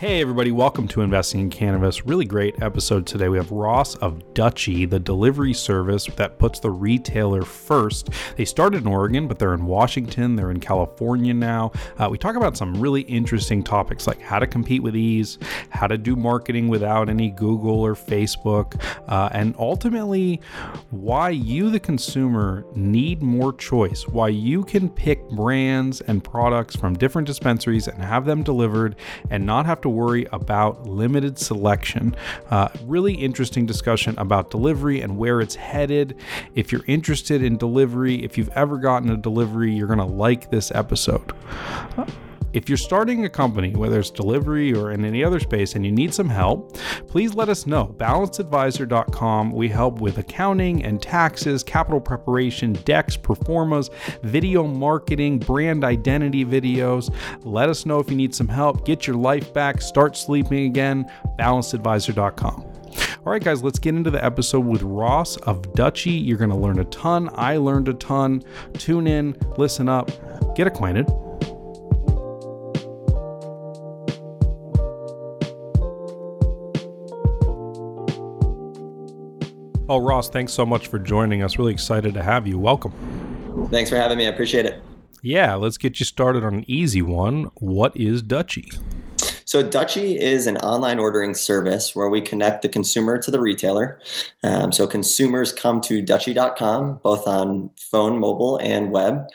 Hey, everybody, welcome to Investing in Cannabis. Really great episode today. We have Ross of Dutchie, the delivery service that puts the retailer first. They started in Oregon, but they're in Washington, they're in California now. Uh, we talk about some really interesting topics like how to compete with Eaze, how to do marketing without any Google or Facebook, uh, and ultimately why you, the consumer, need more choice, why you can pick brands and products from different dispensaries and have them delivered and not have to worry about limited selection. Uh, really interesting discussion about delivery and where it's headed. If you're interested in delivery, if you've ever gotten a delivery, you're going to like this episode. If you're starting a company, whether it's delivery or in any other space, and you need some help, please let us know. Balanceadvisor.com. We help with accounting and taxes, capital preparation, decks, pro formas, video marketing, brand identity videos. Let us know if you need some help. Get your life back, start sleeping again. Balanceadvisor.com. All right, guys, let's get into the episode with Ross of Dutchie. You're going to learn a ton. I learned a ton. Tune in, listen up, get acquainted. Oh, Ross, thanks so much for joining us. Really excited to have you. Welcome. Thanks for having me. I appreciate it. Yeah, let's get you started on an easy one. What is Dutchie? So, Dutchie is an online ordering service where we connect the consumer to the retailer. Um, so, consumers come to Dutchie.com, both on phone, mobile, and web,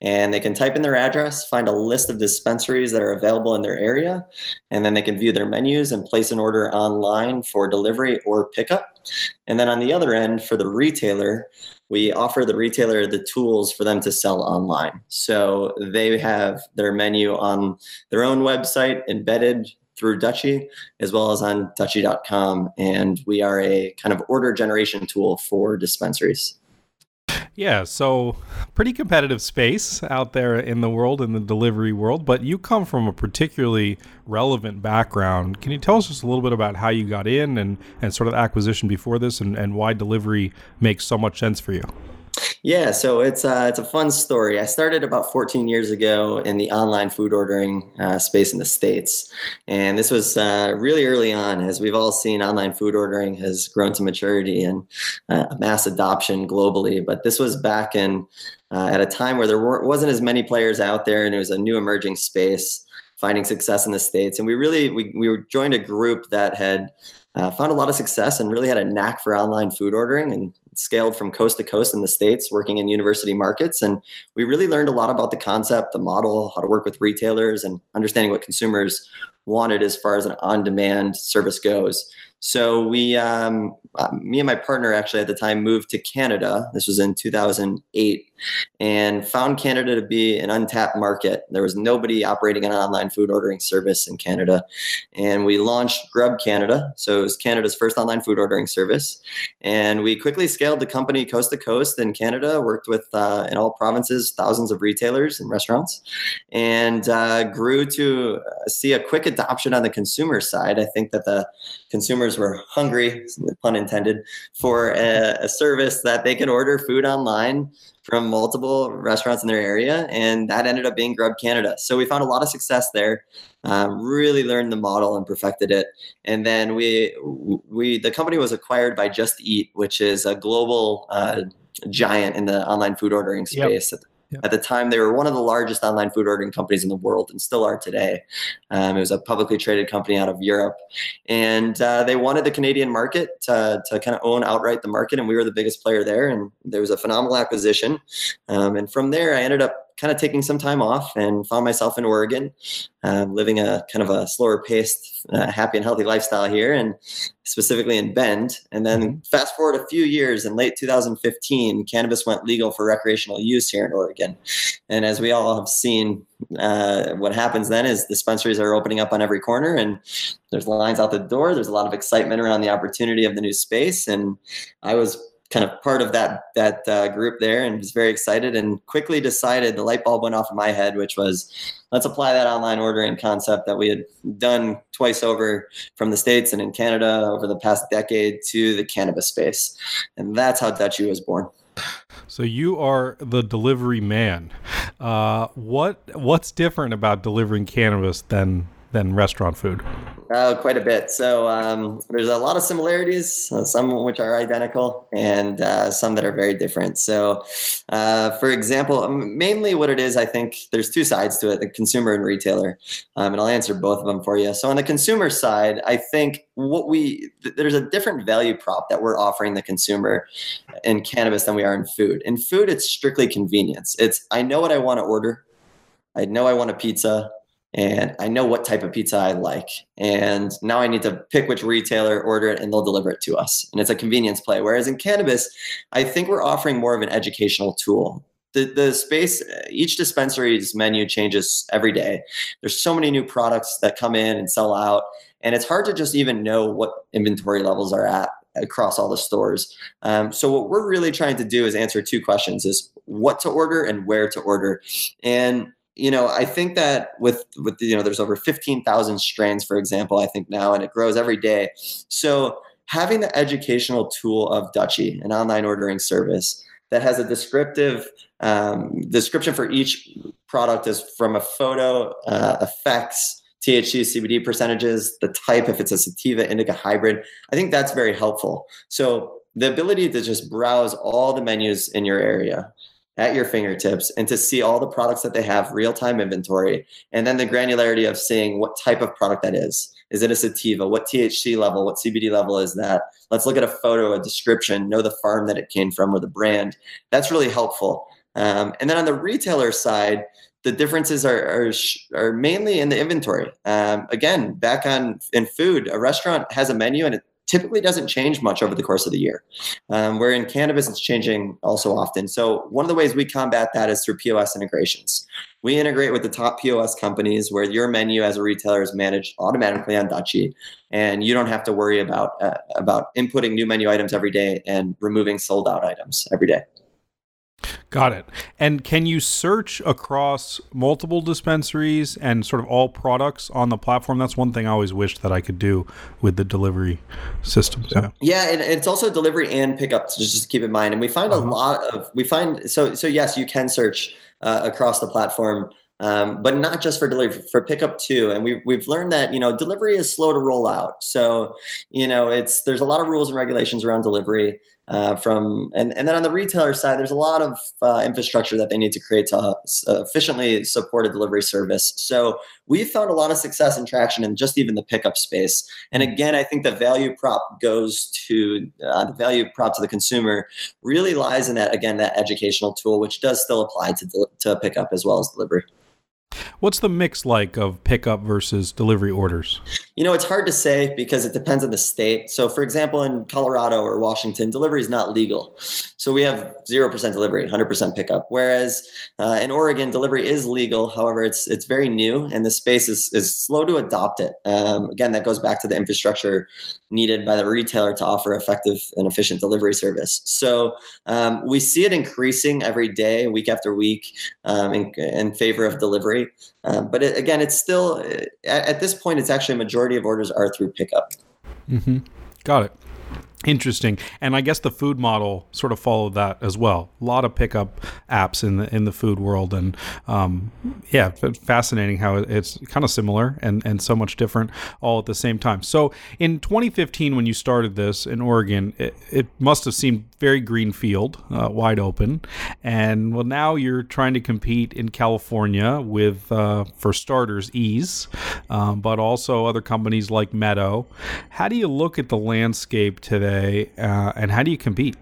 and they can type in their address, find a list of dispensaries that are available in their area, and then they can view their menus and place an order online for delivery or pickup. And then on the other end, for the retailer, we offer the retailer the tools for them to sell online. So they have their menu on their own website embedded through Dutchie as well as on Dutchie.com. And we are a kind of order generation tool for dispensaries. Yeah, so pretty competitive space out there in the world, in the delivery world, but you come from a particularly relevant background. Can you tell us just a little bit about how you got in and, and sort of acquisition before this and, and why delivery makes so much sense for you? Yeah, so it's uh, it's a fun story. I started about 14 years ago in the online food ordering uh, space in the states, and this was uh, really early on. As we've all seen, online food ordering has grown to maturity and uh, mass adoption globally. But this was back in uh, at a time where there weren't, wasn't as many players out there, and it was a new emerging space, finding success in the states. And we really we we joined a group that had uh, found a lot of success and really had a knack for online food ordering and scaled from coast to coast in the states working in university markets. And we really learned a lot about the concept the model how to work with retailers and understanding what consumers wanted as far as an on-demand service goes so we, um, uh, me and my partner actually at the time moved to Canada. This was in 2008, and found Canada to be an untapped market. There was nobody operating an online food ordering service in Canada, and we launched Grub Canada. So it was Canada's first online food ordering service, and we quickly scaled the company coast to coast in Canada. Worked with uh, in all provinces thousands of retailers and restaurants, and uh, grew to see a quick adoption on the consumer side. I think that the consumers were hungry, pun intended, for a, a, service that they could order food online from multiple restaurants in their area, and that ended up being Grub Canada. So we found a lot of success there. Um, really learned the model and perfected it, and then we we the company was acquired by Just Eat, which is a global uh, giant in the online food ordering space. Yep. At the time, they were one of the largest online food ordering companies in the world and still are today. Um, it was a publicly traded company out of Europe. And uh, they wanted the Canadian market to, to kind of own outright the market. And we were the biggest player there. And there was a phenomenal acquisition. Um, and from there, I ended up kind of taking some time off and found myself in Oregon, uh, living a kind of a slower paced, uh, happy and healthy lifestyle here, and specifically in Bend. And then mm-hmm. fast forward a few years, in late 2015, cannabis went legal for recreational use here in Oregon. And as we all have seen, uh, what happens then is dispensaries are opening up on every corner, and there's lines out the door. There's a lot of excitement around the opportunity of the new space, and I was kind of part of that that uh, group there and was very excited and quickly decided the light bulb went off in my head which was let's apply that online ordering concept that we had done twice over from the states and in canada over the past decade to the cannabis space. And that's how dutchie was born. So you are the delivery man. Uh, what what's different about delivering cannabis than than restaurant food Oh, quite a bit. So um, there's a lot of similarities, uh, some which are identical, and uh, some that are very different. So, uh, for example, mainly what it is, I think there's two sides to it: the consumer and retailer. Um, and I'll answer both of them for you. So on the consumer side, I think what we there's a different value prop that we're offering the consumer in cannabis than we are in food. In food, it's strictly convenience. It's I know what I want to order. I know I want a pizza and I know what type of pizza I like. And now I need to pick which retailer, order it, and they'll deliver it to us. And it's a convenience play. Whereas in cannabis, I think we're offering more of an educational tool. The, the space, each dispensary's menu changes every day. There's so many new products that come in and sell out. And it's hard to just even know what inventory levels are at across all the stores. Um, so what we're really trying to do is answer two questions: is what to order and where to order. And you know, I think that with with you know, there's over 15,000 strains, for example, I think now, and it grows every day. So having the educational tool of Dutchie, an online ordering service that has a descriptive um, description for each product is from a photo, uh, effects, THC, CBD percentages, the type, if it's a sativa, indica hybrid. I think that's very helpful. So the ability to just browse all the menus in your area at your fingertips and to see all the products that they have real time inventory and then the granularity of seeing what type of product that is. Is it a sativa? What thc level? What cbd level is that? Let's look at a photo a description know the farm that it came from or the brand. That's really helpful. Um, and then on the retailer side the differences are, are, are mainly in the inventory. Um, again back on in food a restaurant has a menu and it typically doesn't change much over the course of the year. Um, where in cannabis, it's changing also often. So one of the ways we combat that is through POS integrations. We integrate with the top POS companies where your menu as a retailer is managed automatically on Dutchie, and you don't have to worry about uh, about inputting new menu items every day and removing sold out items every day. Got it. And can you search across multiple dispensaries and sort of all products on the platform? That's one thing I always wished that I could do with the delivery system. Yeah, yeah and it's also delivery and pickup. So just keep in mind. And we find uh-huh. a lot of we find so so yes, you can search uh, across the platform. Um, but not just for delivery, for pickup too. And we've we've learned that you know delivery is slow to roll out. So you know it's there's a lot of rules and regulations around delivery uh, from and, and then on the retailer side there's a lot of uh, infrastructure that they need to create to uh, efficiently support a delivery service. So we've found a lot of success and traction in just even the pickup space. And again i think the value prop goes to uh, the value prop to the consumer really lies in that again that educational tool which does still apply to, to pickup as well as delivery What's the mix like of pickup versus delivery orders? You know, it's hard to say because it depends on the state. So, for example, in Colorado or Washington, delivery is not legal. So we have 0% delivery, 100% pickup. Whereas uh, in Oregon, delivery is legal. However, it's it's very new and the space is, is slow to adopt it. Um, again, that goes back to the infrastructure needed by the retailer to offer effective and efficient delivery service. So um, we see it increasing every day, week after week, um, in, in favor of delivery. Um, but it, again, it's still at, at, this point, it's actually a majority of orders are through pickup. Mm-hmm. Got it. Interesting, and I guess the food model sort of followed that as well. A lot of pickup apps in the in the food world, and um, yeah, fascinating how it's kind of similar and and so much different all at the same time. So in 2015, when you started this in Oregon, it, it must have seemed very greenfield, uh, wide open, and well now you're trying to compete in California with, uh, for starters, Eaze, um, but also other companies like Meadow. How do you look at the landscape today? today, uh, and how do you compete?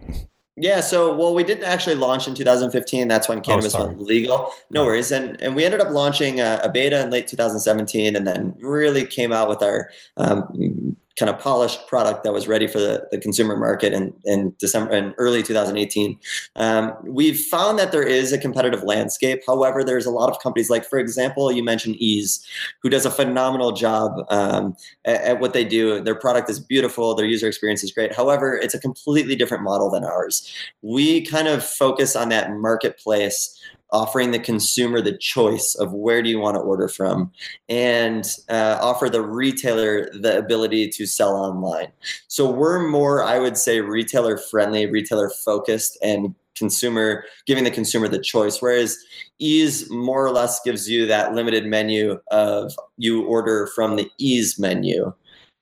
Yeah, so well, we didn't actually launch in 2015. That's when cannabis oh, went legal. No worries, and and we ended up launching a, a, beta in late 2017, and then really came out with our um, kind of polished product that was ready for the, the consumer market in, in December and early 2018. Um, we've found that there is a competitive landscape. However, there's a lot of companies like, for example, you mentioned Eaze, who does a phenomenal job um, at, at, what they do. Their product is beautiful. Their user experience is great. However, it's a completely different model than ours. We kind of focus on that marketplace offering the consumer the choice of where do you want to order from and uh, offer the retailer the ability to sell online. So we're more i would say retailer friendly retailer focused and consumer giving the consumer the choice whereas Eaze more or less gives you that limited menu of you order from the Eaze menu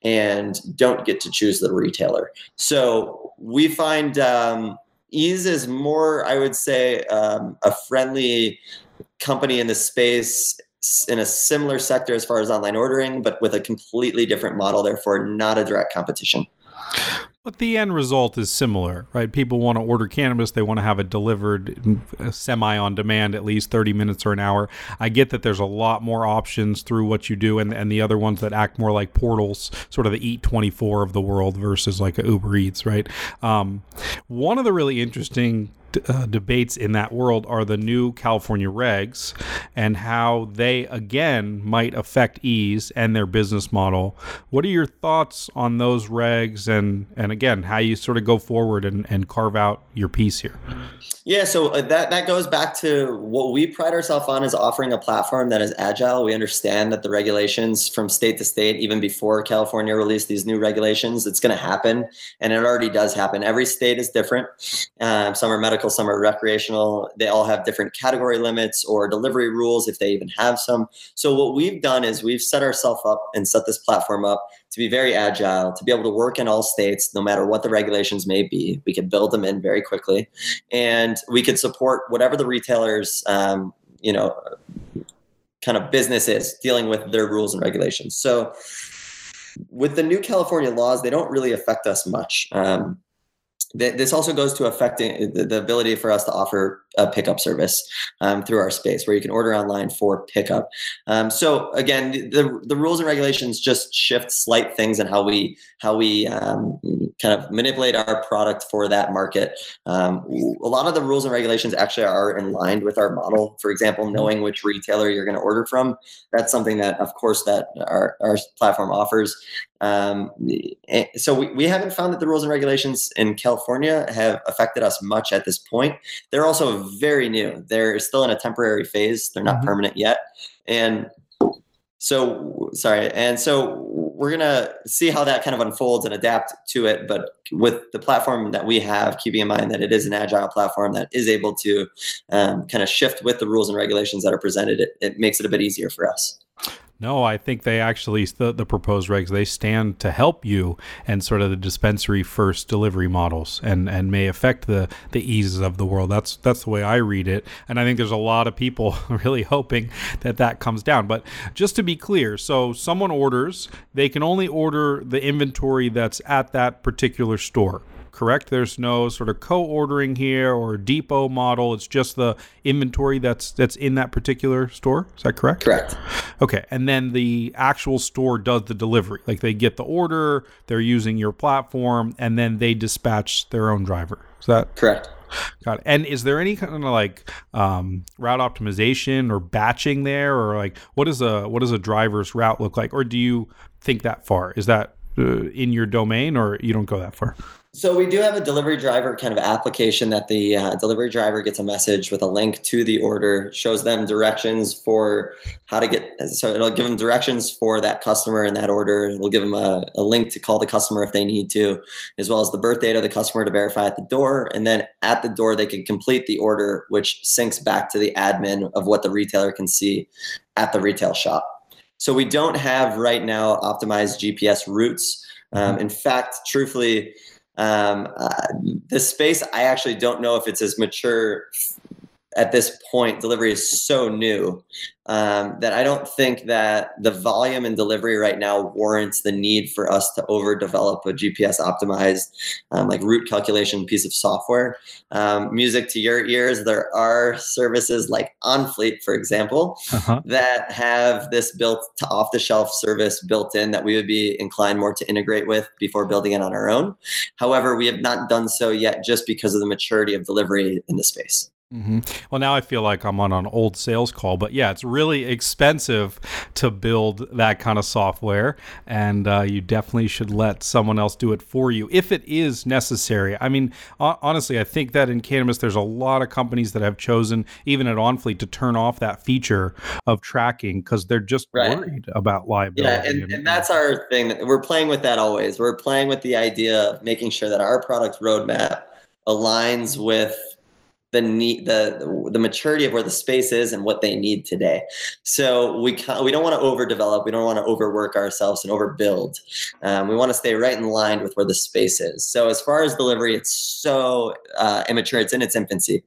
and don't get to choose the retailer. So we find um, Eaze is more i would say um, a friendly company in the space in a similar sector as far as online ordering but with a completely different model therefore not a direct competition but the end result is similar, right? People want to order cannabis, they want to have it delivered semi on demand, at least 30 minutes or an hour. I get that there's a lot more options through what you do, and, and the other ones that act more like portals, sort of the Eat 24 of the world versus like a Uber Eats, right? Um, one of the really interesting uh, debates in that world are the new California regs and how they again might affect Eaze and their business model. What are your thoughts on those regs and and again how you sort of go forward and, and carve out your piece here? Yeah, so uh, that that goes back to what we pride ourselves on is offering a platform that is agile. We understand that the regulations from state to state, even before California released these new regulations, it's going to happen, and it already does happen. Every state is different. Um, some are medical medical, some are recreational. They all have different category limits or delivery rules if they even have some. So what we've done is we've set ourselves up and set this platform up to be very agile, to be able to work in all states, no matter what the regulations may be. We could build them in very quickly, and we could support whatever the retailers, um, you know, kind of business is dealing with their rules and regulations. So with the new California laws, they don't really affect us much. Um, this also goes to affecting the, ability for us to offer a pickup service um, through our space where you can order online for pickup. Um, so again, the, the rules and regulations just shift slight things in how we how we um, kind of manipulate our product for that market. Um, a lot of the rules and regulations actually are in line with our model. For example, mm-hmm. knowing which retailer you're going to order from, that's something that, of course, that our, our platform offers. Um, eh, so we, we haven't found that the rules and regulations in California have affected us much at this point. They're also very new. They're still in a temporary phase. They're not mm-hmm. permanent yet. And so sorry. And so we're gonna see how that kind of unfolds and adapt to it. But with the platform that we have, keeping in mind that it is an agile platform that is able to um, kind of shift with the rules and regulations that are presented, it, it makes it a bit easier for us. No, I think they actually the, the proposed regs they stand to help you and sort of the dispensary first delivery models and and may affect the the Eazes of the world. That's that's the way I read it, and I think there's a lot of people really hoping that that comes down. But just to be clear, so someone orders, they can only order the inventory that's at that particular store correct? There's no sort of co-ordering here or depot model. It's just the inventory that's that's in that particular store. Is that correct? Correct. Okay, and then the actual store does the delivery. Like they get the order, they're using your platform, and then they dispatch their own driver. Is that correct? Got it. And is there any kind of like um, route optimization or batching there, or like what is a what does a driver's route look like, or do you think that far? Is that uh, in your domain, or you don't go that far? So we do have a delivery driver kind of application that the uh, delivery driver gets a message with a link to the order, shows them directions for how to get. So it'll give them directions for that customer and that order. It'll give them a, a link to call the customer if they need to, as well as the birth date of the customer to verify at the door. And then at the door, they can complete the order, which syncs back to the admin of what the retailer can see at the retail shop. So we don't have right now optimized GPS routes. Um, in fact, truthfully, um, uh, space, I actually don't know if it's as mature at this point. Delivery is so new um, that I don't think that the volume and delivery right now warrants the need for us to overdevelop a GPS optimized um, like route calculation piece of software. Um, music to your ears, there are services like OnFleet, for example, uh-huh. that have this built to off the shelf service built in that we would be inclined more to integrate with before building it on our own. However, we have not done so yet just because of the maturity of delivery in the space. Mm-hmm. Well, now I feel like I'm on an old sales call, but yeah, it's really expensive to build that kind of software, and uh, you definitely should let someone else do it for you if it is necessary. I mean, honestly, I think that in cannabis, there's a lot of companies that have chosen, even at OnFleet, to turn off that feature of tracking because they're just right. worried about liability. Yeah, and, and that's our thing. We're playing with that always. We're playing with the idea of making sure that our product roadmap aligns with the need the the maturity of where the space is and what they need today. So we we don't want to overdevelop. We don't want to overwork ourselves and overbuild. Um, we want to stay right in line with where the space is. So as far as delivery, it's so uh, immature. It's in its infancy,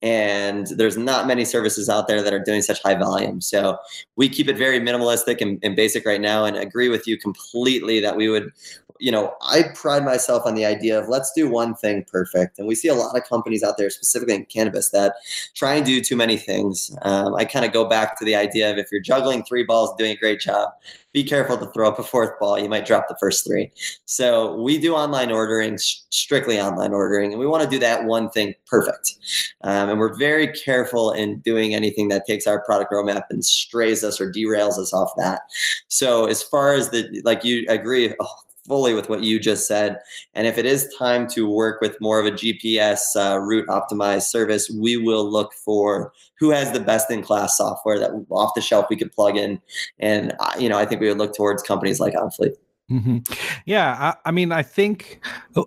and there's not many services out there that are doing such high volume. So we keep it very minimalistic and, and basic right now, and agree with you completely that we would you know, I pride myself on the idea of let's do one thing perfect. And we see a lot of companies out there, specifically in cannabis, that try and do too many things. Um, I kind of go back to the idea of if you're juggling three balls, doing a great job, be careful to throw up a fourth ball. You might drop the first three. So we do online ordering, strictly online ordering, and we want to do that one thing perfect. Um, and we're very careful in doing anything that takes our product roadmap and strays us or derails us off that. So as far as the like, you agree. Oh, fully with what you just said. And if it is time to work with more of a GPS uh, route optimized service, we will look for who has the best in class software that off the shelf we could plug in. And, uh, you know, I think we would look towards companies like OnFleet. Mm-hmm. Yeah, I, I, mean, I think,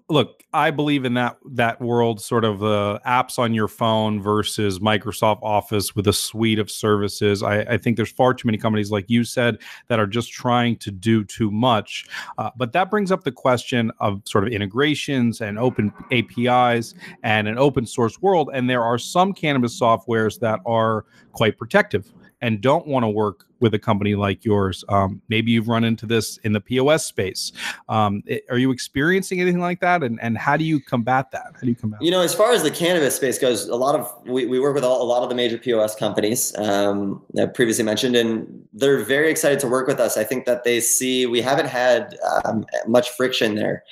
look, I believe in that that world, sort of uh, apps on your phone versus Microsoft Office with a suite of services. I, I, think there's far too many companies, like you said, that are just trying to do too much. Uh, but that brings up the question of sort of integrations and open APIs and an open source world. And there are some cannabis softwares that are quite protective and don't want to work with a company like yours. Um, maybe you've run into this in the POS space. Um, it, are you experiencing anything like that? And, and how do you combat that? How do you combat? You know, as far as the cannabis space goes, a lot of we, we work with all, a lot of the major POS companies um, that previously mentioned, and they're very excited to work with us. I think that they see we haven't had um, much friction there.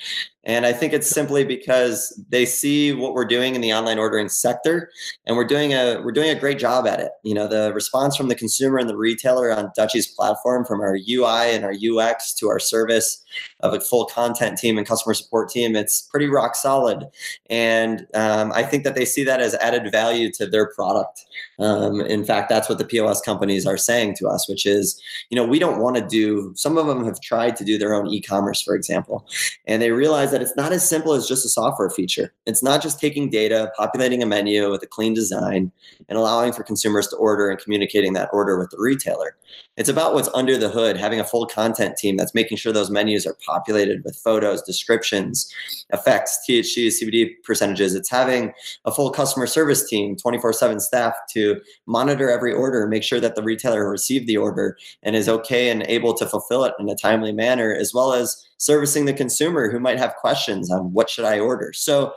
And I think it's simply because they see what we're doing in the online ordering sector, and we're doing a we're doing a great job at it. You know, the response from the consumer and the retailer on Dutchie's platform, from our UI and our UX to our service of a full content team and customer support team, it's pretty rock solid. And um, I think that they see that as added value to their product. Um, in fact, that's what the POS companies are saying to us, which is, you know, we don't want to do. Some of them have tried to do their own e-commerce, for example, and they realize that it's not as simple as just a software feature. It's not just taking data, populating a menu with a clean design, and allowing for consumers to order and communicating that order with the retailer. It's about what's under the hood, having a full content team that's making sure those menus are populated with photos, descriptions, effects, THC, CBD percentages. It's having a full customer service team, 24 7 staff to monitor every order, make sure that the retailer received the order and is okay and able to fulfill it in a timely manner, as well as servicing the consumer who might have questions on what should I order. So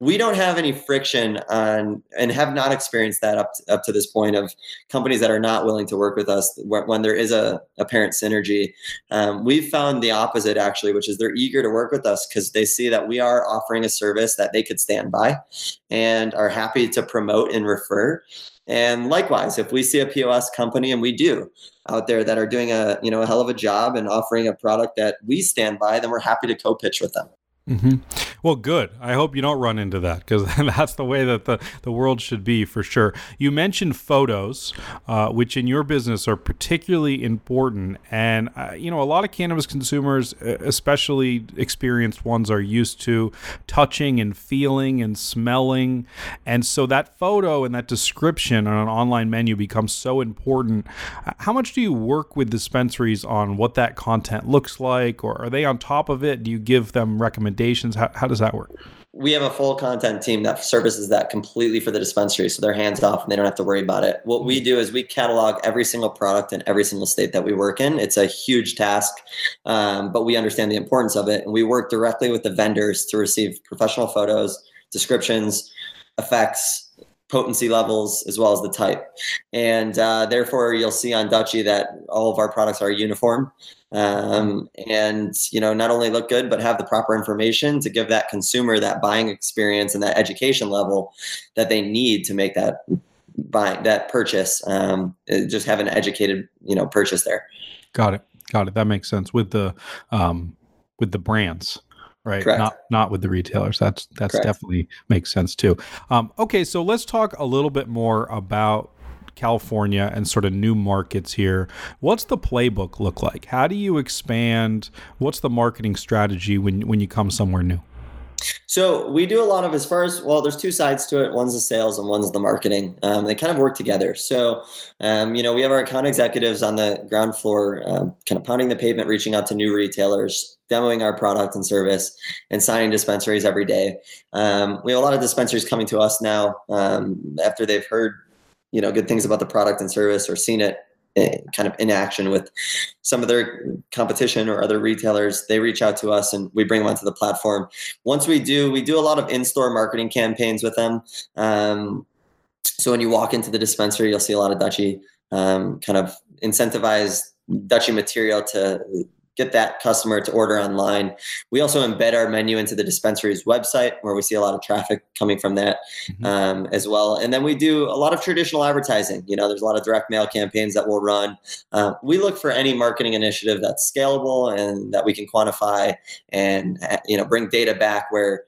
we don't have any friction on and have not experienced that up to, up to this point of companies that are not willing to work with us when there is a apparent synergy. Um, we've found the opposite actually which is they're eager to work with us because they see that we are offering a service that they could stand by and are happy to promote and refer. And likewise if we see a pos company and we do out there that are doing a you know a hell of a job and offering a product that we stand by then we're happy to co-pitch with them. Mm-hmm. Well, good. I hope you don't run into that because that's the way that the, the world should be for sure. You mentioned photos, uh, which in your business are particularly important. And, uh, you know, a lot of cannabis consumers, especially experienced ones, are used to touching and feeling and smelling. And so that photo and that description on an online menu becomes so important. How much do you work with dispensaries on what that content looks like? Or are they on top of it? Do you give them recommendations? recommendations? How, how does that work? we have a full content team that services that completely for the dispensary so they're hands off and they don't have to worry about it what we do is we catalog every single product in every single state that we work in it's a huge task um, but we understand the importance of it and we work directly with the vendors to receive professional photos descriptions effects potency levels as well as the type. And uh, therefore, you'll see on Dutchie that all of our products are uniform um, and you know not only look good but have the proper information to give that consumer that buying experience and that education level that they need to make that buy that purchase. Um, just have an educated you know purchase there. Got it. Got it. That makes sense with the um, with the brands right Correct. not not with the retailers that's that's Correct. definitely makes sense too um, okay so let's talk a little bit more about California and sort of new markets here. What's the playbook look like? How do you expand? What's the marketing strategy when when you come somewhere new? So we do a lot of as far as well. There's two sides to it. One's the sales and one's the marketing. Um, they kind of work together. So um, you know we have our account executives on the ground floor, um, kind of pounding the pavement, reaching out to new retailers, demoing our product and service, and signing dispensaries every day. Um, we have a lot of dispensaries coming to us now um, after they've heard you know good things about the product and service or seen it kind of in action with some of their competition or other retailers they reach out to us and we bring them onto the platform. Once we do we do a lot of in-store marketing campaigns with them. Um, so when you walk into the dispensary you'll see a lot of dutchie um, kind of incentivized dutchie material to get that customer to order online. We also embed our menu into the dispensary's website, where we see a lot of traffic coming from that mm-hmm. um, as well. And then we do a lot of traditional advertising. You know, there's a lot of direct mail campaigns that we'll run. Uh, we look for any marketing initiative that's scalable and that we can quantify and you know bring data back where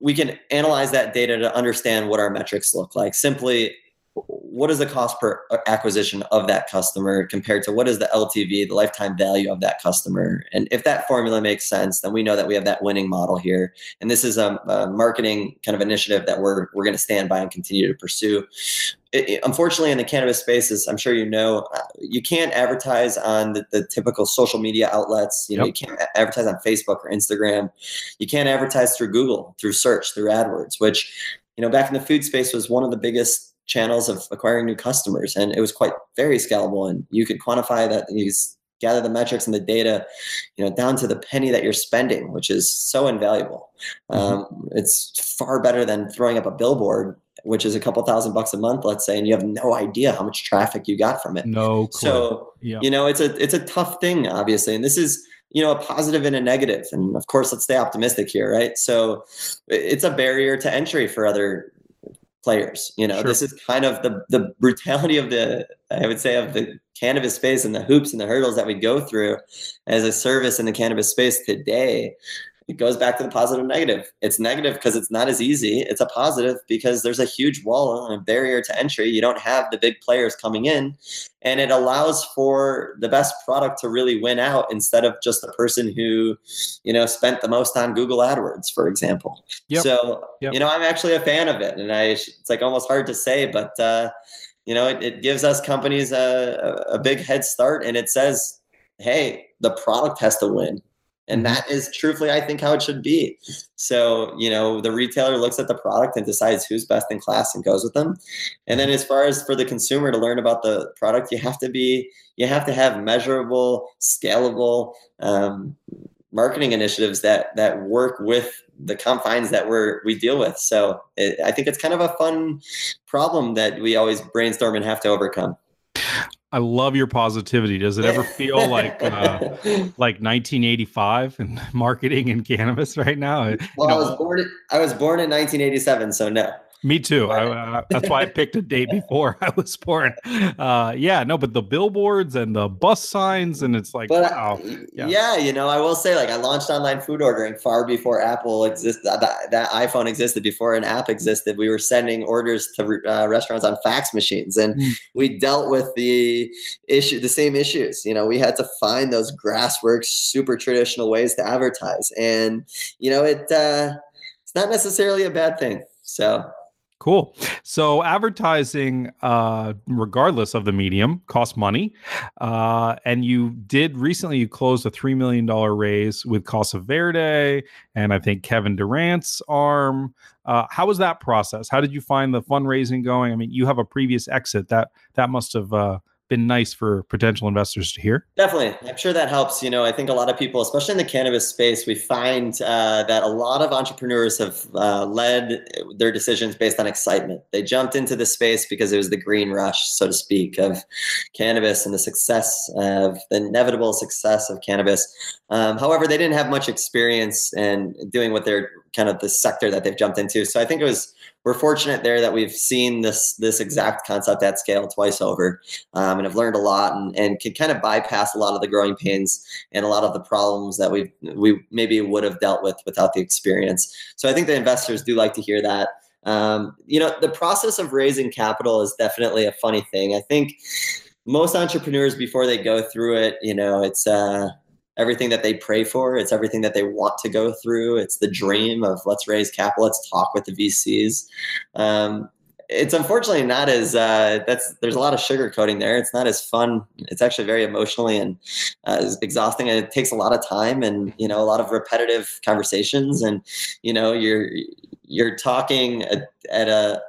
we can analyze that data to understand what our metrics look like. Simply what is the cost per acquisition of that customer compared to what is the LTV, the lifetime value of that customer? And if that formula makes sense, then we know that we have that winning model here. And this is a, a marketing kind of initiative that we're we're going to stand by and continue to pursue. It, it, unfortunately, in the cannabis spaces, I'm sure you know, uh, you can't advertise on the, the typical social media outlets. You know, yep. you can't advertise on Facebook or Instagram. You can't advertise through Google, through search, through AdWords, which you know back in the food space was one of the biggest channels of acquiring new customers and it was quite very scalable and you could quantify that you gather the metrics and the data you know down to the penny that you're spending which is so invaluable mm-hmm. um, it's far better than throwing up a billboard which is a couple thousand bucks a month let's say and you have no idea how much traffic you got from it no clue. so yeah. you know it's a it's a tough thing obviously and this is you know a positive and a negative and of course let's stay optimistic here right so it's a barrier to entry for other players. You know, sure. this is kind of the the brutality of the I would say of the cannabis space and the hoops and the hurdles that we go through as a service in the cannabis space today it goes back to the positive negative. It's negative because it's not as easy. It's a positive because there's a huge wall and a barrier to entry. You don't have the big players coming in, and it allows for the best product to really win out instead of just the person who, you know, spent the most on Google AdWords, for example. Yep. So, yep. you know, I'm actually a fan of it, and I it's like almost hard to say, but uh, you know, it, it gives us companies a, a big head start, and it says, hey, the product has to win and mm-hmm. that is truthfully, I think, how it should be. So, you know, the retailer looks at the product and decides who's best in class and goes with them. And then as far as for the consumer to learn about the product, you have to be, you have to have measurable, scalable um, marketing initiatives that that work with the confines that we're we deal with. So it, I think it's kind of a fun problem that we always brainstorm and have to overcome. I love your positivity. Does it ever feel like uh, like 1985 and marketing and cannabis right now? Well, you know, I was born. I was born in 1987, so no. Me too. I, uh, that's why I picked a date before I was born. Uh, yeah, no, but the billboards and the bus signs, and it's like, but, wow. Yeah. yeah. you know, I will say, like, I launched online food ordering far before Apple existed. That, that iPhone existed before an app existed. We were sending orders to uh, restaurants on fax machines, and mm. we dealt with the issue, the same issues. You know, we had to find those grasswork, super traditional ways to advertise, and you know, it uh, it's not necessarily a bad thing. So Cool. So advertising, uh, regardless of the medium, costs money. Uh, and you did recently, you closed a $3 million raise with Casa Verde and I think Kevin Durant's arm. Uh, how was that process? How did you find the fundraising going? I mean, you have a previous exit that that must have uh, been nice for potential investors to hear. Definitely. I'm sure that helps. You know, I think a lot of people, especially in the cannabis space, we find uh, that a lot of entrepreneurs have uh, led their decisions based on excitement. They jumped into the space because it was the green rush, so to speak, of cannabis and the success of the inevitable success of cannabis. Um, however, they didn't have much experience in doing what they're kind of the sector that they've jumped into. So I think it was we're fortunate there that we've seen this this exact concept at scale twice over, um, and have learned a lot and, and can kind of bypass a lot of the growing pains and a lot of the problems that we we maybe would have dealt with without the experience. So I think the investors do like to hear that. Um, you know, the process of raising capital is definitely a funny thing. I think most entrepreneurs before they go through it, you know, it's uh, everything that they pray for. It's everything that they want to go through. It's the dream of let's raise capital, let's talk with the VCs. Um, it's unfortunately not as uh, that's there's a lot of sugarcoating there. It's not as fun. It's actually very emotionally and uh, exhausting. And it takes a lot of time and you know a lot of repetitive conversations. And you know you're you're talking at, at a.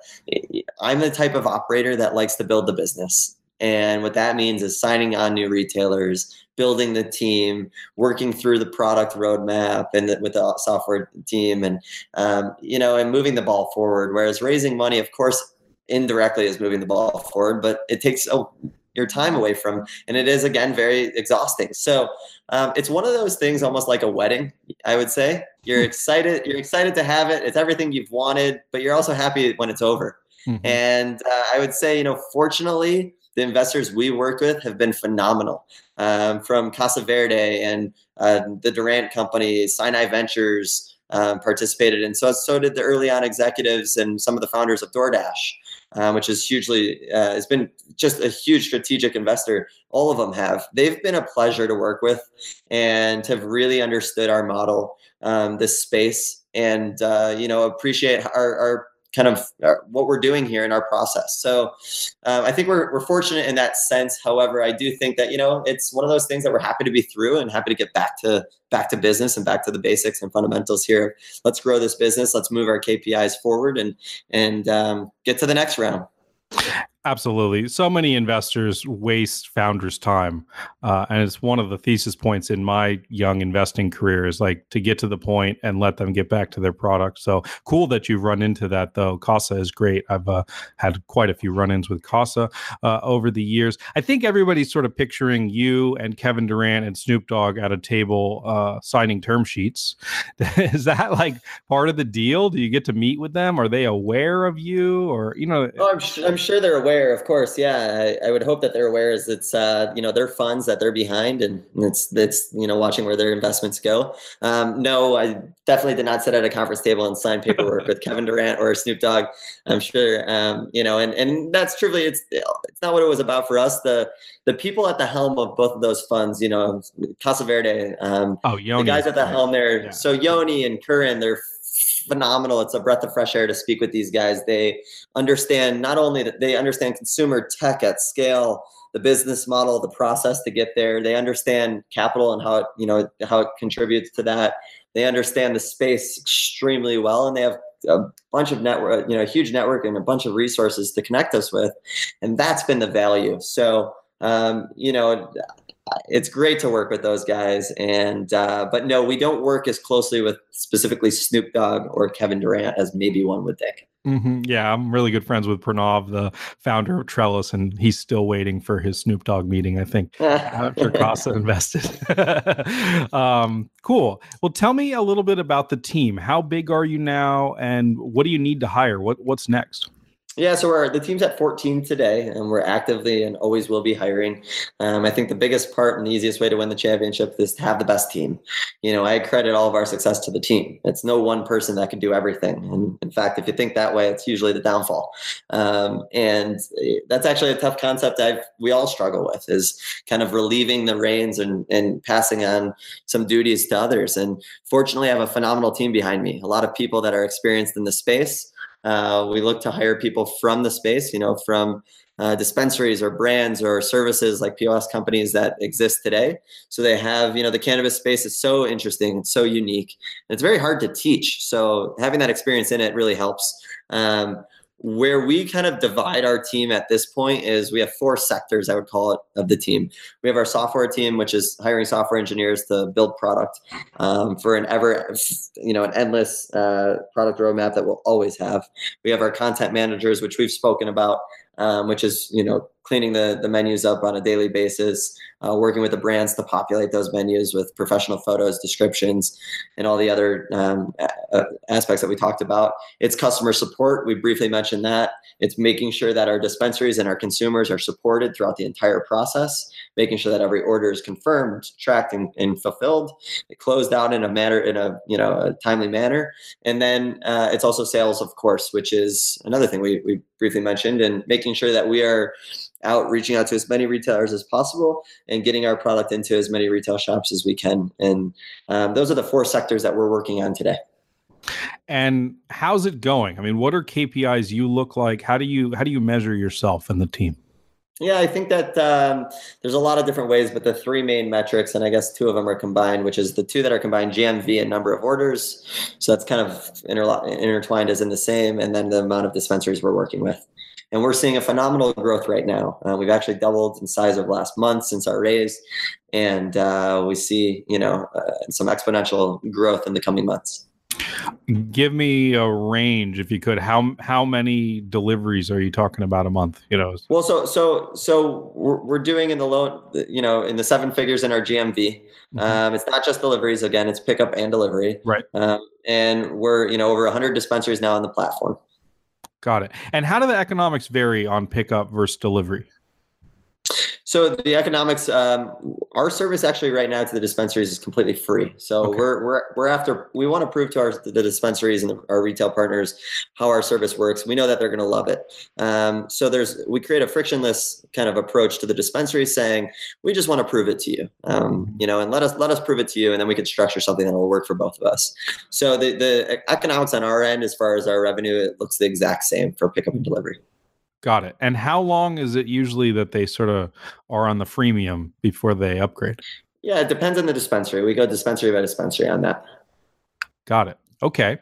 I'm the type of operator that likes to build the business. And what that means is signing on new retailers, building the team, working through the product roadmap and the, with the software team, and um, you know, and moving the ball forward. Whereas raising money, of course, indirectly is moving the ball forward, but it takes oh, your time away from, and it is again very exhausting. So um, it's one of those things, almost like a wedding. I would say you're hmm. excited, you're excited to have it. It's everything you've wanted, but you're also happy when it's over. Mm-hmm. And uh, I would say, you know, fortunately, the investors we work with have been phenomenal. Um, from Casa Verde and uh, the Durant Company, Sinai Ventures um, participated, and so so did the early on executives and some of the founders of DoorDash, um, which is hugely uh, has been just a huge strategic investor. All of them have. They've been a pleasure to work with, and have really understood our model, um, this space, and uh, you know appreciate our, our kind of uh, what we're doing here in our process. So um, I think we're, we're fortunate in that sense. However, I do think that, you know, it's one of those things that we're happy to be through and happy to get back to back to business and back to the basics and fundamentals here. Let's grow this business. Let's move our KPIs forward and, and um, get to the next round. Absolutely. So many investors waste founders' time. Uh, and it's one of the thesis points in my young investing career is like to get to the point and let them get back to their product. So cool that you've run into that, though. Casa is great. I've uh, had quite a few run ins with Casa uh, over the years. I think everybody's sort of picturing you and Kevin Durant and Snoop Dogg at a table uh, signing term sheets. is that like part of the deal? Do you get to meet with them? Are they aware of you? Or, you know, oh, I'm, sh- I'm sure they're aware aware, of course. Yeah, I, I, would hope that they're aware as it's uh, you know their funds that they're behind, and it's it's you know watching where their investments go. Um, no, I definitely did not sit at a conference table and sign paperwork with Kevin Durant or Snoop Dogg. I'm sure, um, you know, and and that's truly it's it's not what it was about for us. The the people at the helm of both of those funds, you know, Casa Verde, um, oh, Yoni. the guys at the helm there. Yeah. So Yoni and Karan, they're phenomenal. It's a breath of fresh air to speak with these guys. They understand not only that they understand consumer tech at scale, the business model, the process to get there. They understand capital and how it, you know, how it contributes to that. They understand the space extremely well, and they have a bunch of network, you know, a huge network and a bunch of resources to connect us with, and that's been the value. So, um, you know, it's great to work with those guys. And uh, but no we don't work as closely with specifically snoop dogg or kevin durant as maybe one would think. Mm-hmm. yeah i'm really good friends with pranav the founder of trellis and he's still waiting for his snoop dogg meeting i think after casa invested. Um, cool. Well tell me a little bit about the team. How big are you now and what do you need to hire? What, what's next yeah, so we're the team's at 14 today, and we're actively and always will be hiring. Um, I think the biggest part and the easiest way to win the championship is to have the best team. You know, I credit all of our success to the team. It's no one person that can do everything, and in fact, if you think that way, it's usually the downfall. Um, and that's actually a tough concept. I we all struggle with is kind of relieving the reins and and passing on some duties to others. And fortunately, I have a phenomenal team behind me. A lot of people that are experienced in the space. Uh, we look to hire people from the space, you know, from uh, dispensaries or brands or services like POS companies that exist today. So they have, you know, the cannabis space is so interesting, it's so unique, and it's very hard to teach. So having that experience in it really helps. Um, where we kind of divide our team at this point is we have four sectors i would call it of the team. We have our software team which is hiring software engineers to build product um, for an ever you know an endless uh, product roadmap that we'll always have. We have our content managers which we've spoken about um, which is you know cleaning the the menus up on a daily basis uh, working with the brands to populate those menus with professional photos, descriptions, and all the other um, aspects that we talked about. It's customer support. We briefly mentioned that. It's making sure that our dispensaries and our consumers are supported throughout the entire process, making sure that every order is confirmed, tracked, and, and fulfilled, it closed out in a manner in a you know a timely manner. And then uh, it's also sales, of course, which is another thing we we briefly mentioned, and making sure that we are out reaching out to as many retailers as possible and getting our product into as many retail shops as we can. And um, those are the four sectors that we're working on today. And how's it going? I mean, what are KPIs you look like? How do you how do you measure yourself and the team? Yeah, I think that um, there's a lot of different ways, but the three main metrics, and I guess two of them are combined, which is the two that are combined GMV and number of orders. So that's kind of interlo- intertwined as in the same, and then the amount of dispensaries we're working with. And we're seeing a phenomenal growth right now. Uh, we've actually doubled in size of last month since our raise, and uh, we see you know uh, some exponential growth in the coming months. Give me a range, if you could. How how many deliveries are you talking about a month? You know. Well, so so so we're, we're doing in the low, you know, in the seven figures in our GMV. Mm-hmm. Um, it's not just deliveries. Again, it's pickup and delivery. Right. Um, and we're you know over 100 dispensaries now on the platform. Got it. And how do the economics vary on pickup versus delivery? So the economics, um, our service actually right now to the dispensaries is completely free. So okay. we're we're we're after we want to prove to our the dispensaries and the, our retail partners how our service works. We know that they're going to love it. Um, so there's we create a frictionless kind of approach to the dispensary, saying we just want to prove it to you, um, you know, and let us let us prove it to you, and then we can structure something that will work for both of us. So the the economics on our end, as far as our revenue, it looks the exact same for pickup and delivery. Got it. And how long is it usually that they sort of are on the freemium before they upgrade? Yeah, it depends on the dispensary. We go dispensary by dispensary on that. Got it. Okay.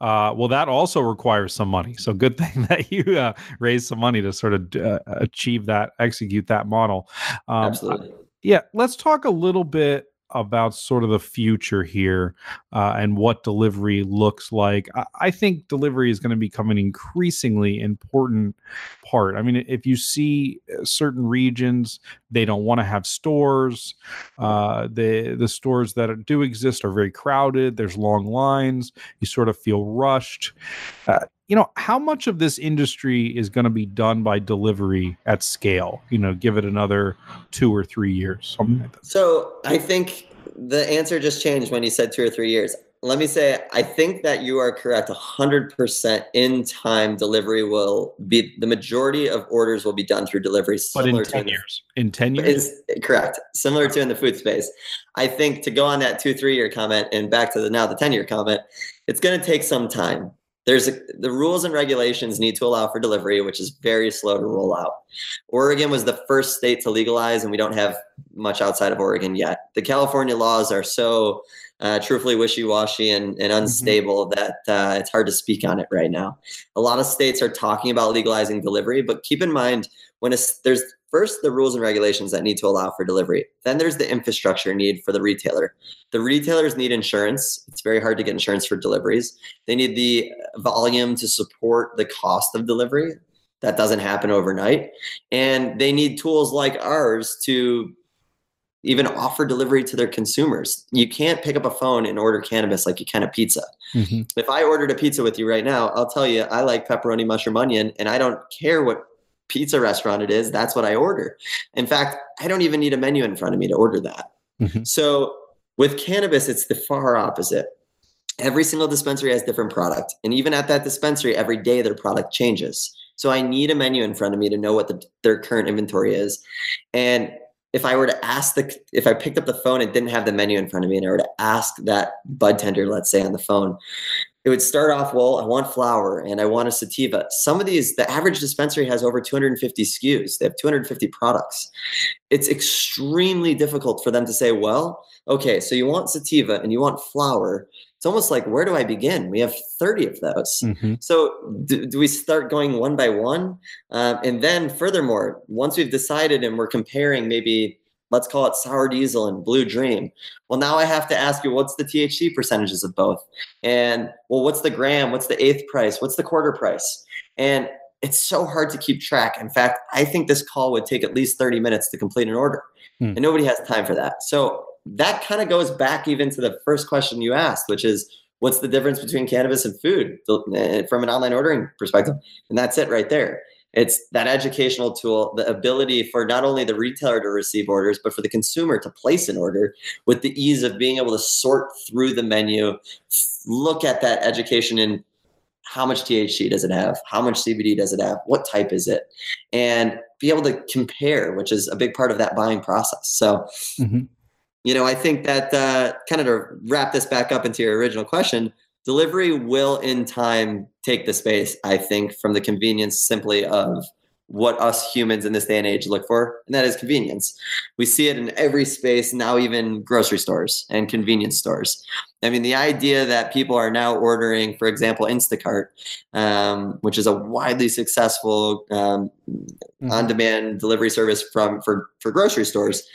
Uh, well, that also requires some money. So good thing that you uh, raise some money to sort of uh, achieve that, execute that model. Um, Absolutely. yeah. Let's talk a little bit about sort of the future here uh, and what delivery looks like. I, I think delivery is going to become an increasingly important part. I mean, if you see uh, certain regions, they don't want to have stores. Uh, the the stores that do exist are very crowded. There's long lines. You sort of feel rushed. Uh, you know, how much of this industry is going to be done by delivery at scale? You know, give it another two or three years, something like that. So I think the answer just changed when you said two or three years. Let me say, I think that you are correct. 100% in time delivery will be the majority of orders will be done through delivery. But in 10 years. In 10 years? Is, correct. Similar to in the food space. I think to go on that two, three year comment and back to the now the 10 year comment, it's going to take some time there's a, the rules and regulations need to allow for delivery, which is very slow to roll out. Oregon was the first state to legalize, and we don't have much outside of Oregon yet. The California laws are so uh, truthfully wishy-washy and, and mm-hmm. unstable mm-hmm. that uh, it's hard to speak on it right now. A lot of states are talking about legalizing delivery, but keep in mind when there's First, the rules and regulations that need to allow for delivery. Then there's the infrastructure need for the retailer. The retailers need insurance. It's very hard to get insurance for deliveries. They need the volume to support the cost of delivery. That doesn't happen overnight. And they need tools like ours to even offer delivery to their consumers. You can't pick up a phone and order cannabis like you can a pizza. Mm-hmm. If I ordered a pizza with you right now, I'll tell you I like pepperoni, mushroom, onion, and I don't care what pizza restaurant it is, that's what I order. In fact, I don't even need a menu in front of me to order that. Mm-hmm. So with cannabis, it's the far opposite. Every single dispensary has different product. And even at that dispensary, every day their product changes. So I need a menu in front of me to know what the, their current inventory is. And if I were to ask the, if I picked up the phone and didn't have the menu in front of me and I were to ask that bud tender, let's say on the phone, it would start off well i want flower and i want a sativa. Some of these the average dispensary has over 250 skus they have 250 products. It's extremely difficult for them to say well okay so you want sativa and you want flower it's almost like where do i begin? We have 30 of those. Mm-hmm. so do, do, we start going one by one um, and then furthermore once we've decided and we're comparing maybe let's call it sour diesel and blue dream well now i have to ask you what's the thc percentages of both? And well what's the gram? What's the eighth price? What's the quarter price? And it's so hard to keep track. In fact i think this call would take at least 30 minutes to complete an order. Hmm. and nobody has time for that. So that kind of goes back even to the first question you asked which is what's the difference between cannabis and food eh, from an online ordering perspective and that's it right there it's that educational tool, the ability for not only the retailer to receive orders, but for the consumer to place an order with the ease of being able to sort through the menu, look at that education in how much THC does it have? How much CBD does it have? What type is it? And be able to compare, which is a big part of that buying process. So, mm-hmm. You know, I think that uh, kind of to wrap this back up into your original question, delivery will in time take the space, I think, from the convenience simply of what us humans in this day and age look for, and that is convenience. We see it in every space now, even grocery stores and convenience stores. I mean, the idea that people are now ordering, for example, Instacart, um, which is a widely successful um, mm-hmm. on-demand delivery service from for for grocery stores.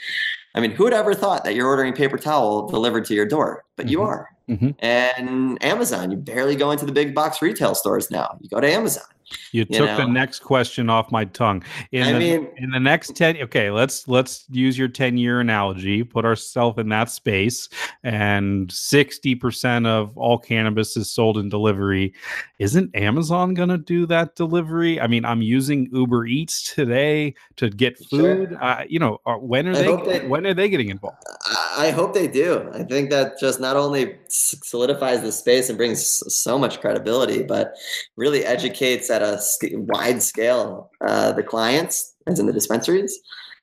I mean, who would ever thought that you're ordering paper towel delivered to your door? But mm-hmm. you are. Mm-hmm. And Amazon, you barely go into the big box retail stores now. You go to Amazon. You, you took know? the next question off my tongue. In I the, mean, in the next 10 okay, let's let's use your 10 year analogy, put ourselves in that space and 60% of all cannabis is sold in delivery. Isn't Amazon going to do that delivery? I mean, I'm using Uber Eats today to get food. Sure. Uh, you know, when are they, they, when are they getting involved? I hope they do. I think that just not only solidifies the space and brings so much credibility, but really educates at a wide scale uh, the clients, as in the dispensaries,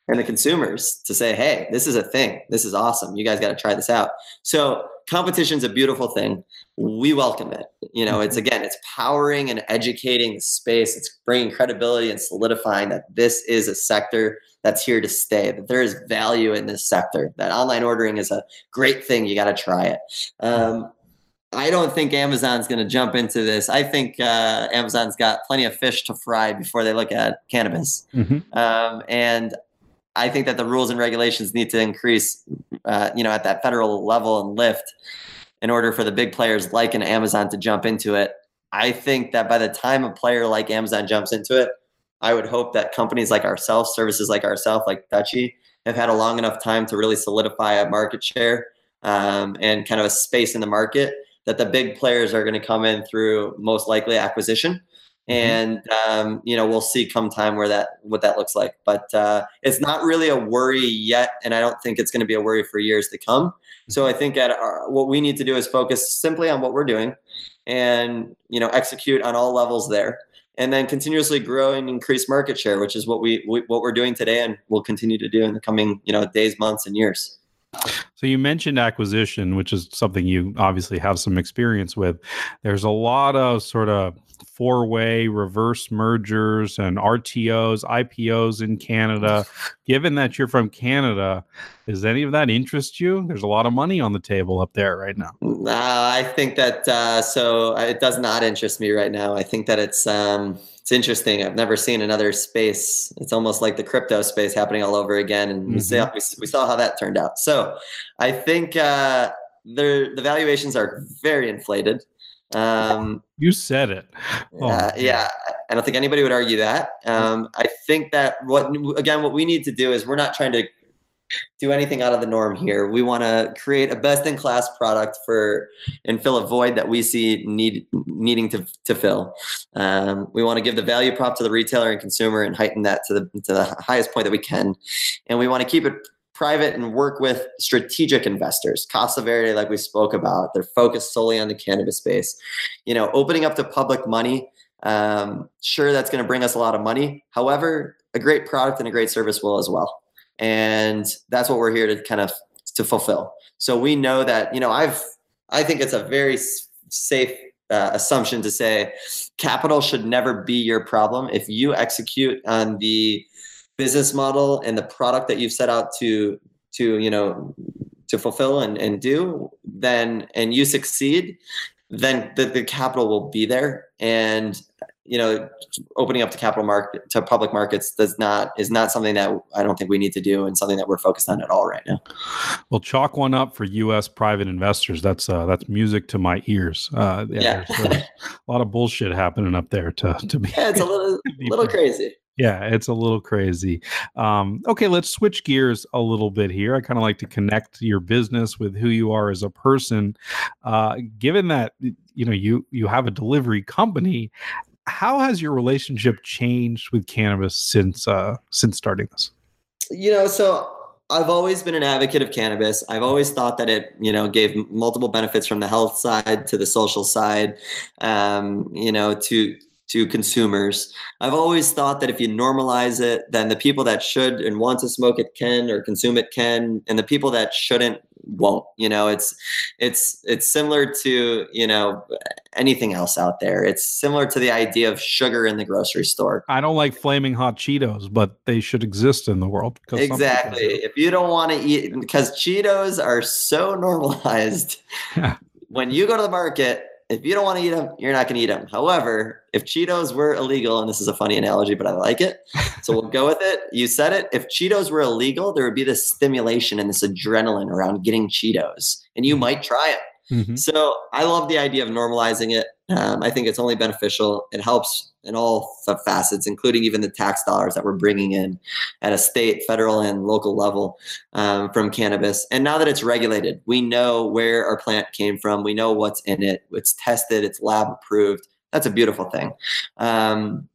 and the consumers to say, hey, this is a thing. This is awesome. You guys got to try this out. So competition's a beautiful thing. We welcome it. You know, it's mm-hmm. again, it's powering and educating the space. It's bringing credibility and solidifying that this is a sector that's here to stay. That there is value in this sector. That online ordering is a great thing. You got to try it. Um, I don't think Amazon's going to jump into this. I think uh, Amazon's got plenty of fish to fry before they look at cannabis. Mm-hmm. Um, and I think that the rules and regulations need to increase, uh, you know, at that federal level and lift in order for the big players like an Amazon to jump into it. I think that by the time a player like Amazon jumps into it, I would hope that companies like ourselves, services like ourselves, like Dutchie, have had a long enough time to really solidify a market share um, and kind of a space in the market that the big players are going to come in through most likely acquisition. Mm-hmm. and um, you know we'll see come time where that what that looks like. But uh, it's not really a worry yet and i don't think it's going to be a worry for years to come. So i think at our, what we need to do is focus simply on what we're doing and you know execute on all levels there and then continuously grow and increase market share which is what we, we what we're doing today and we'll continue to do in the coming you know days months and years so you mentioned acquisition, which is something you obviously have some experience with. There's a lot of sort of four-way reverse mergers and RTOs, IPOs in Canada. Given that you're from Canada, does any of that interest you? There's a lot of money on the table up there right now. Uh, I think that uh, so it does not interest me right now. I think that it's um, it's interesting. I've never seen another space. It's almost like the crypto space happening all over again, and mm-hmm. we, saw, we, we, saw how that turned out. So I think uh, the valuations are very inflated. Um, you said it. Oh, uh, yeah, I don't think anybody would argue that. Um, I think that what again, what we need to do is we're not trying to do anything out of the norm here. We want to create a best in class product for and fill a void that we see need needing to, to fill. Um, we want to give the value prop to the retailer and consumer and heighten that to the to the highest point that we can. And we want to keep it private and work with strategic investors. Casa Verde, like we spoke about, they're focused solely on the cannabis space. You know, opening up to public money. Um, sure, that's going to bring us a lot of money. However, a great product and a great service will as well and that's what we're here to kind of to fulfill. So we know that you know i've i think it's a very safe uh, assumption to say capital should never be your problem. If you execute on the business model and the product that you've set out to to you know to fulfill and, and do then and you succeed then the, the capital will be there. And you know, opening up to capital market to public markets does not is not something that I don't think we need to do, and something that we're focused on at all right now. Well, chalk one up for U.S. private investors. That's uh, that's music to my ears. Uh, yeah, yeah. There's, there's a lot of bullshit happening up there. To to be, yeah, it's a little little crazy. Yeah, it's a little crazy. Um, okay, let's switch gears a little bit here. I kind of like to connect your business with who you are as a person. Uh, given that you know you you have a delivery company, how has your relationship changed with cannabis since uh, since starting this? You know, so I've always been an advocate of cannabis. I've always thought that it, you know, gave multiple benefits from the health side to the social side, um, you know, to to consumers. I've always thought that if you normalize it, then the people that should and want to smoke it can or consume it can, and the people that shouldn't won't. You know, it's it's it's similar to you know anything else out there. It's similar to the idea of sugar in the grocery store. I don't like flaming hot Cheetos, but they should exist in the world. Exactly. If you don't want to eat, because Cheetos are so normalized. Yeah. when you go to the market if you don't want to eat them, you're not going to eat them. However, if Cheetos were illegal, and this is a funny analogy, but I like it, so we'll go with it. You said it. If Cheetos were illegal, there would be this stimulation and this adrenaline around getting Cheetos, and you mm-hmm. might try it. Mm-hmm. So I love the idea of normalizing it. Um, I think it's only beneficial. It helps in all facets, including even the tax dollars that we're bringing in at a state, federal, and local level um, from cannabis. And now that it's regulated, we know where our plant came from. We know what's in it. It's tested. It's lab approved. That's a beautiful thing. Um,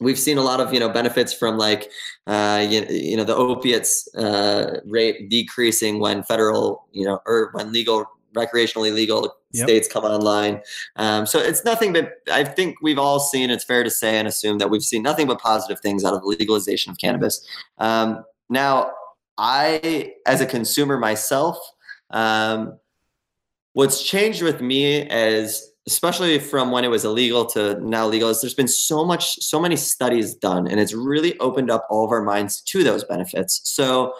we've seen a lot of you know benefits from like uh, you, you know the opiates uh, rate decreasing when federal you know or when legal recreationally legal yep. states come online. Um, so it's nothing but I think we've all seen. It's fair to say and assume that we've seen nothing but positive things out of the legalization of cannabis. Um, now, I, as a consumer myself, um, what's changed with me as especially from when it was illegal to now legal is there's been so much so many studies done and it's really opened up all of our minds to those benefits so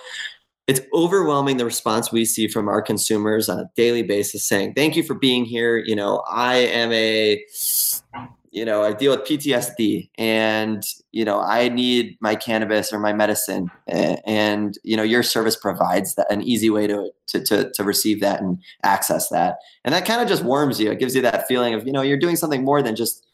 it's overwhelming the response we see from our consumers on a daily basis saying thank you for being here. You know i am a you know i deal with ptsd and you know i need my cannabis or my medicine. And you know your service provides that an easy way to to to, to receive that and access that. And that kind of just warms you. It gives you that feeling of you know you're doing something more than just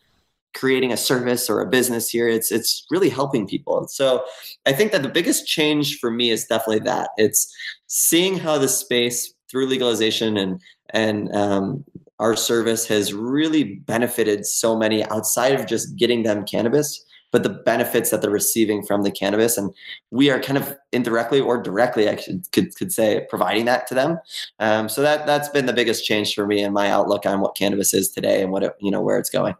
creating a service or a business here. It's it's really helping people. So I think that the biggest change for me is definitely that. It's seeing how the space through legalization and and um, our service has really benefited so many outside of just getting them cannabis but the benefits that they're receiving from the cannabis and we are kind of indirectly or directly i could, could say providing that to them um, so that that's been the biggest change for me and my outlook on what cannabis is today and what it you know where it's going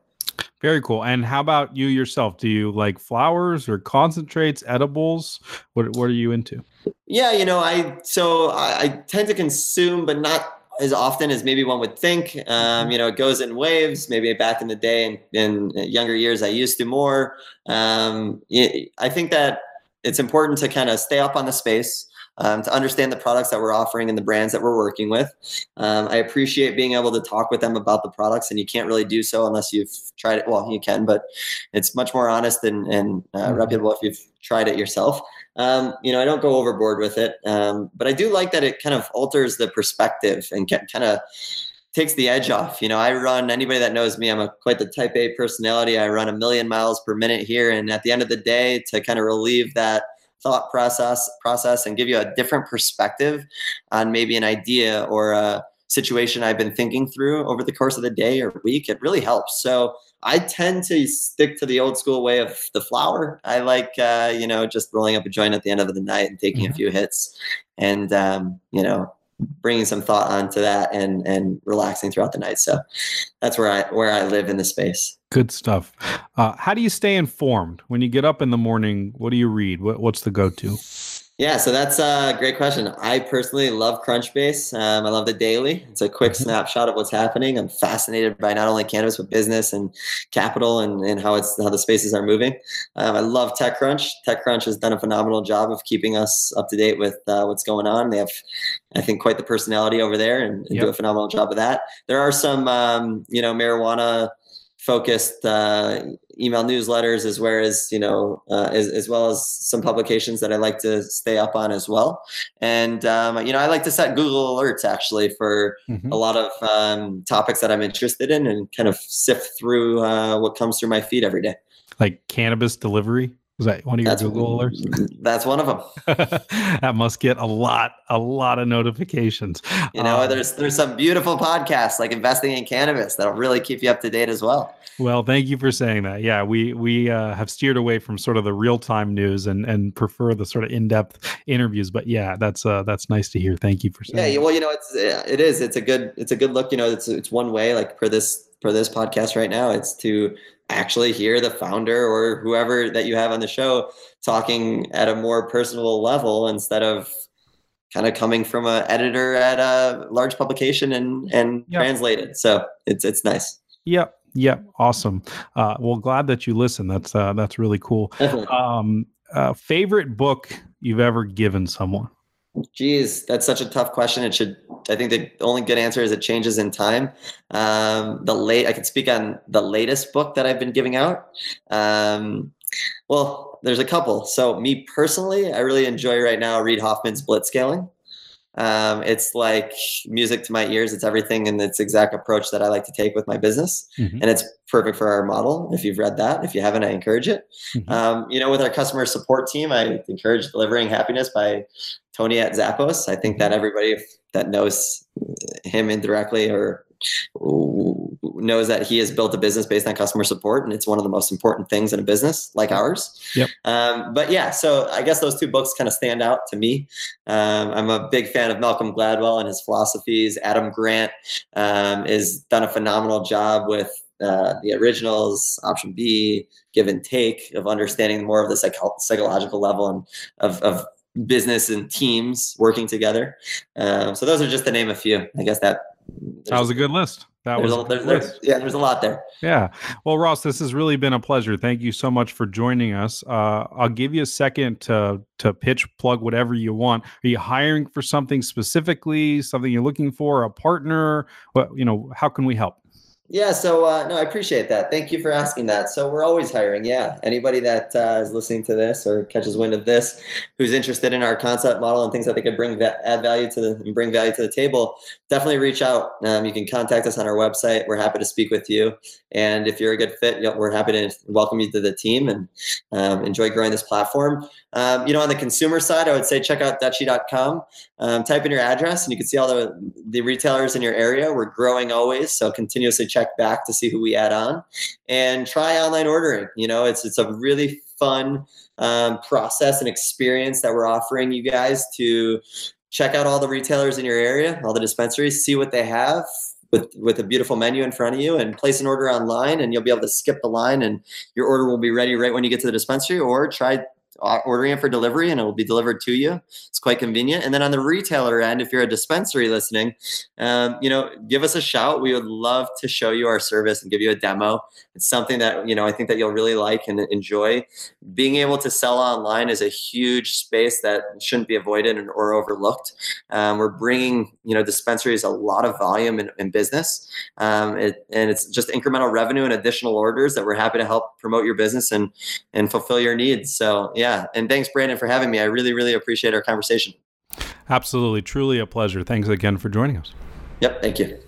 very cool. And how about you yourself? Do you like flowers or concentrates, edibles? What what are you into? Yeah, you know, I so I, I tend to consume, but not as often as maybe one would think. Um, mm-hmm. you know, it goes in waves. Maybe back in the day and in, in younger years, I used to more. Um, I think that it's important to kind of stay up on the space um, to understand the products that we're offering and the brands that we're working with. Um, I appreciate being able to talk with them about the products, and you can't really do so unless you've tried it. Well, you can, but it's much more honest and, and uh, mm-hmm. reputable if you've tried it yourself. Um, you know, I don't go overboard with it, um, but I do like that it kind of alters the perspective and kind of takes the edge off. You know, I run anybody that knows me, I'm a quite the type A personality. I run a million miles per minute here. And at the end of the day, to kind of relieve that thought process process and give you a different perspective on maybe an idea or a situation I've been thinking through over the course of the day or week, it really helps. So I tend to stick to the old school way of the flower. I like, uh, you know, just rolling up a joint at the end of the night and taking mm-hmm. a few hits and, um, you know, bringing some thought onto that and, and relaxing throughout the night. So that's where I, where I live in the space. Good stuff. Uh, how do you stay informed when you get up in the morning? What do you read? What, what's the go-to? Yeah, so that's a great question. I personally love Crunchbase. Um, I love the daily. It's a quick mm-hmm. snapshot of what's happening. I'm fascinated by not only cannabis but business and capital and, and how it's how the spaces are moving. Um, I love TechCrunch. TechCrunch has done a phenomenal job of keeping us up to date with uh, what's going on. They have, I think, quite the personality over there and, and yep. do a phenomenal job of that. There are some, um, you know, marijuana focused uh, email newsletters as well as you know uh, as, as well as some publications that i like to stay up on as well. And um, you know i like to set google alerts actually for mm-hmm. a lot of um, topics that i'm interested in and kind of sift through uh, what comes through my feed every day. Like cannabis delivery was that one of your that's, Google alerts? That's one of them. that must get a lot, a lot of notifications. You know, um, there's there's some beautiful podcasts like investing in cannabis that'll really keep you up to date as well. Well, thank you for saying that. Yeah, we we uh, have steered away from sort of the real time news and and prefer the sort of in depth interviews. But yeah, that's uh, that's nice to hear. Thank you for saying. Yeah, well, you know, it's it is. It's a good it's a good look. You know, it's it's one way. Like for this for this podcast right now, it's to actually hear the founder or whoever that you have on the show talking at a more personal level instead of kind of coming from an editor at a large publication and and yep. translated. So it's it's nice. Yep. Yep. Awesome. Uh, well, glad that you listen. That's uh, that's really cool. um, uh, favorite book you've ever given someone? Geez, that's such a tough question. It should. I think the only good answer is it changes in time. Um, the late I can speak on the latest book that I've been giving out. Um, well, there's a couple. So me personally, I really enjoy right now Reid Hoffman's Blitzscaling. Um, it's like music to my ears. It's everything in its exact approach that I like to take with my business, mm-hmm. and it's perfect for our model. If you've read that, if you haven't, I encourage it. Mm-hmm. Um, you know, with our customer support team, I encourage delivering happiness by Tony at Zappos. I think that mm-hmm. everybody that knows him indirectly or knows that he has built a business based on customer support, and it's one of the most important things in a business like ours. Yep. Um, but yeah, so I guess those two books kind of stand out to me. Um, I'm a big fan of Malcolm Gladwell and his philosophies. Adam Grant um, has done a phenomenal job with uh, the originals, option B, give and take of understanding more of the psycho- psychological level and of, of business and teams working together. Um, so those are just to name a few. I guess that that was a good list. That was a, there's, there's, yeah. There's a lot there. Yeah. Well, Ross, this has really been a pleasure. Thank you so much for joining us. Uh, I'll give you a second to to pitch, plug whatever you want. Are you hiring for something specifically? Something you're looking for? A partner? What you know? How can we help? Yeah, so uh, no, I appreciate that. Thank you for asking that. So we're always hiring. Yeah, anybody that uh, is listening to this or catches wind of this, who's interested in our concept model and things that they could bring va- add value to the and bring value to the table, definitely reach out. Um, you can contact us on our website. We're happy to speak with you. And if you're a good fit, we're happy to welcome you to the team and um, enjoy growing this platform. Um, you know, on the consumer side, I would say check out Dutchie.com. Um, type in your address, and you can see all the the retailers in your area. We're growing always, so continuously check back to see who we add on, and try online ordering. You know, it's it's a really fun um, process and experience that we're offering you guys to check out all the retailers in your area, all the dispensaries, see what they have, with with a beautiful menu in front of you and place an order online and you'll be able to skip the line and your order will be ready right when you get to the dispensary or try ordering it for delivery and it will be delivered to you. It's quite convenient. And then on the retailer end, if you're a dispensary listening, um, you know, give us a shout. We would love to show you our service and give you a demo. It's something that, you know, I think that you'll really like and enjoy. Being able to sell online is a huge space that shouldn't be avoided or overlooked. Um, we're bringing, you know, dispensaries a lot of volume in, in business. Um, it, and it's just incremental revenue and additional orders that we're happy to help promote your business and, and fulfill your needs. So yeah, yeah. And thanks, Brandon, for having me. I really, really appreciate our conversation. Absolutely. Truly a pleasure. Thanks again for joining us. Yep. Thank you.